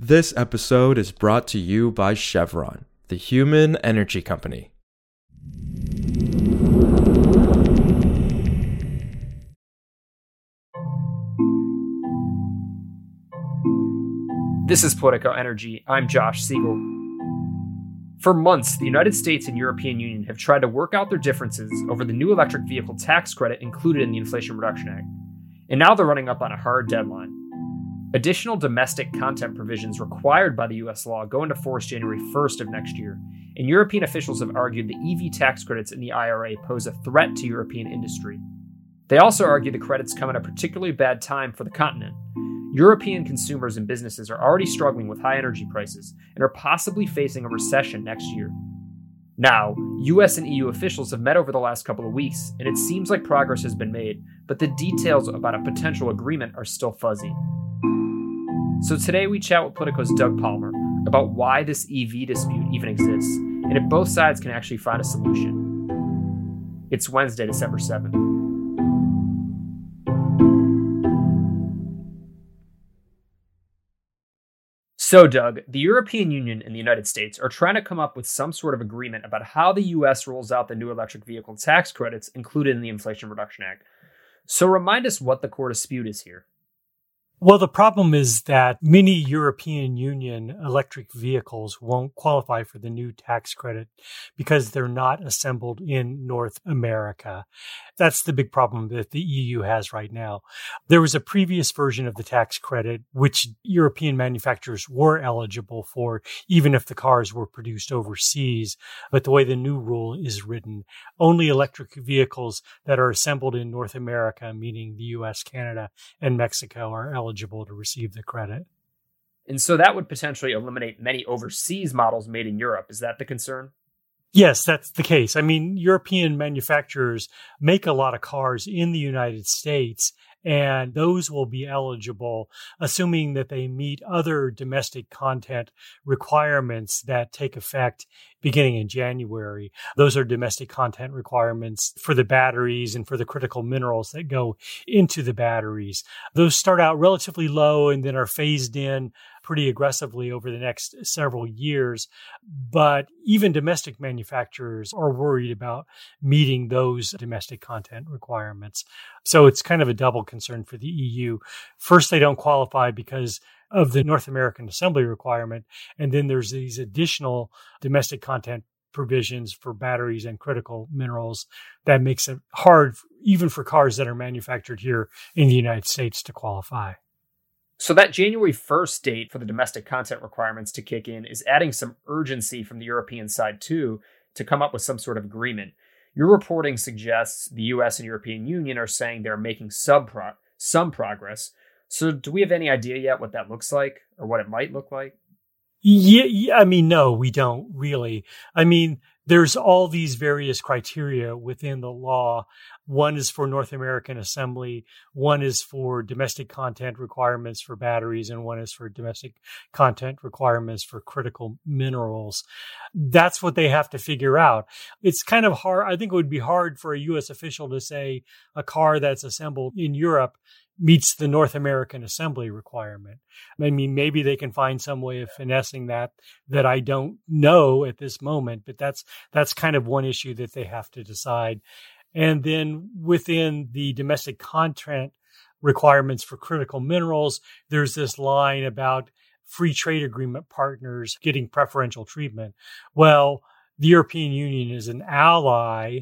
This episode is brought to you by Chevron, the human energy company. This is Politico Energy. I'm Josh Siegel. For months, the United States and European Union have tried to work out their differences over the new electric vehicle tax credit included in the Inflation Reduction Act. And now they're running up on a hard deadline. Additional domestic content provisions required by the US law go into force January 1st of next year, and European officials have argued the EV tax credits in the IRA pose a threat to European industry. They also argue the credits come at a particularly bad time for the continent. European consumers and businesses are already struggling with high energy prices and are possibly facing a recession next year. Now, US and EU officials have met over the last couple of weeks, and it seems like progress has been made, but the details about a potential agreement are still fuzzy. So today we chat with Politico's Doug Palmer about why this EV dispute even exists and if both sides can actually find a solution. It's Wednesday, December 7th. So, Doug, the European Union and the United States are trying to come up with some sort of agreement about how the US rolls out the new electric vehicle tax credits included in the Inflation Reduction Act. So, remind us what the core dispute is here. Well, the problem is that many European Union electric vehicles won't qualify for the new tax credit because they're not assembled in North America. That's the big problem that the EU has right now. There was a previous version of the tax credit, which European manufacturers were eligible for, even if the cars were produced overseas. But the way the new rule is written, only electric vehicles that are assembled in North America, meaning the US, Canada, and Mexico, are eligible eligible to receive the credit. And so that would potentially eliminate many overseas models made in Europe. Is that the concern? Yes, that's the case. I mean, European manufacturers make a lot of cars in the United States, and those will be eligible, assuming that they meet other domestic content requirements that take effect beginning in January. Those are domestic content requirements for the batteries and for the critical minerals that go into the batteries. Those start out relatively low and then are phased in pretty aggressively over the next several years. But even domestic manufacturers are worried about meeting those domestic content requirements. So it's kind of a double concern for the EU. First, they don't qualify because of the North American assembly requirement. And then there's these additional domestic content provisions for batteries and critical minerals that makes it hard even for cars that are manufactured here in the United States to qualify. So that January 1st date for the domestic content requirements to kick in is adding some urgency from the European side too to come up with some sort of agreement. Your reporting suggests the US and European Union are saying they're making sub pro- some progress. So do we have any idea yet what that looks like or what it might look like? Yeah, yeah, I mean, no, we don't really. I mean, there's all these various criteria within the law. One is for North American assembly, one is for domestic content requirements for batteries, and one is for domestic content requirements for critical minerals. That's what they have to figure out. It's kind of hard. I think it would be hard for a U.S. official to say a car that's assembled in Europe meets the North American assembly requirement. I mean, maybe they can find some way of finessing that that I don't know at this moment, but that's that's kind of one issue that they have to decide. And then within the domestic content requirements for critical minerals, there's this line about free trade agreement partners getting preferential treatment. Well, the European Union is an ally,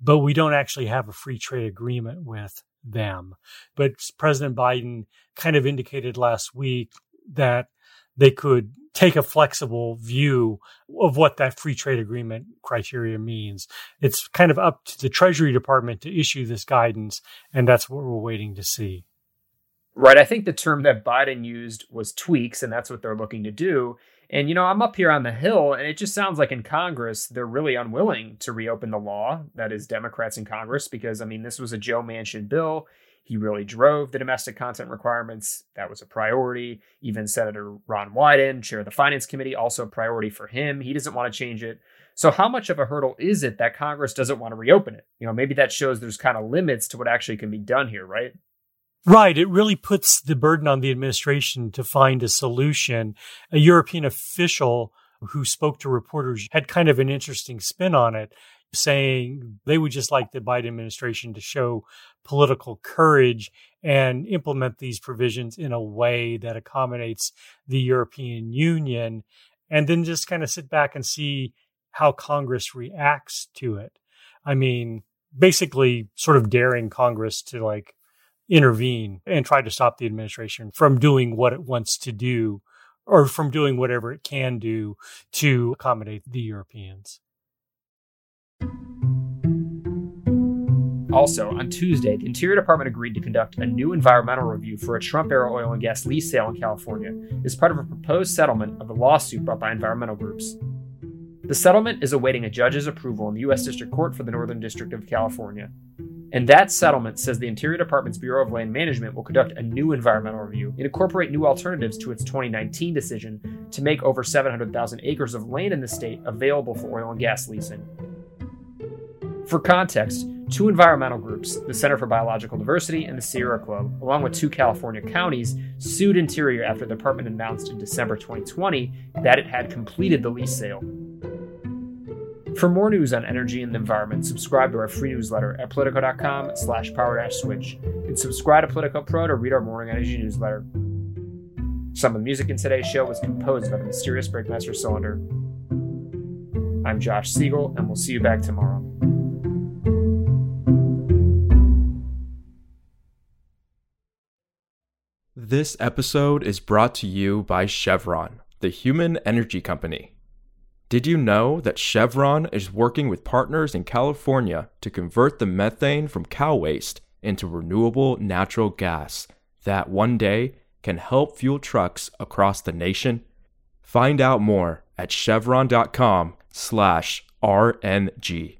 but we don't actually have a free trade agreement with them. But President Biden kind of indicated last week that they could take a flexible view of what that free trade agreement criteria means. It's kind of up to the Treasury Department to issue this guidance, and that's what we're waiting to see. Right. I think the term that Biden used was tweaks, and that's what they're looking to do. And, you know, I'm up here on the Hill, and it just sounds like in Congress, they're really unwilling to reopen the law. That is, Democrats in Congress, because, I mean, this was a Joe Manchin bill. He really drove the domestic content requirements. That was a priority. Even Senator Ron Wyden, chair of the Finance Committee, also a priority for him. He doesn't want to change it. So, how much of a hurdle is it that Congress doesn't want to reopen it? You know, maybe that shows there's kind of limits to what actually can be done here, right? Right. It really puts the burden on the administration to find a solution. A European official who spoke to reporters had kind of an interesting spin on it, saying they would just like the Biden administration to show political courage and implement these provisions in a way that accommodates the European Union, and then just kind of sit back and see how Congress reacts to it. I mean, basically, sort of daring Congress to like intervene and try to stop the administration from doing what it wants to do or from doing whatever it can do to accommodate the Europeans. Also, on Tuesday, the Interior Department agreed to conduct a new environmental review for a Trump era oil and gas lease sale in California as part of a proposed settlement of a lawsuit brought by environmental groups. The settlement is awaiting a judge's approval in the U.S. District Court for the Northern District of California. And that settlement says the Interior Department's Bureau of Land Management will conduct a new environmental review and incorporate new alternatives to its 2019 decision to make over 700,000 acres of land in the state available for oil and gas leasing. For context, two environmental groups, the Center for Biological Diversity and the Sierra Club, along with two California counties, sued Interior after the department announced in December 2020 that it had completed the lease sale. For more news on energy and the environment, subscribe to our free newsletter at politico.com slash power switch and subscribe to Politico Pro to read our morning energy newsletter. Some of the music in today's show was composed by the mysterious Breakmaster Cylinder. I'm Josh Siegel, and we'll see you back tomorrow. This episode is brought to you by Chevron, the human energy company. Did you know that Chevron is working with partners in California to convert the methane from cow waste into renewable natural gas that one day can help fuel trucks across the nation? Find out more at chevron.com/rng.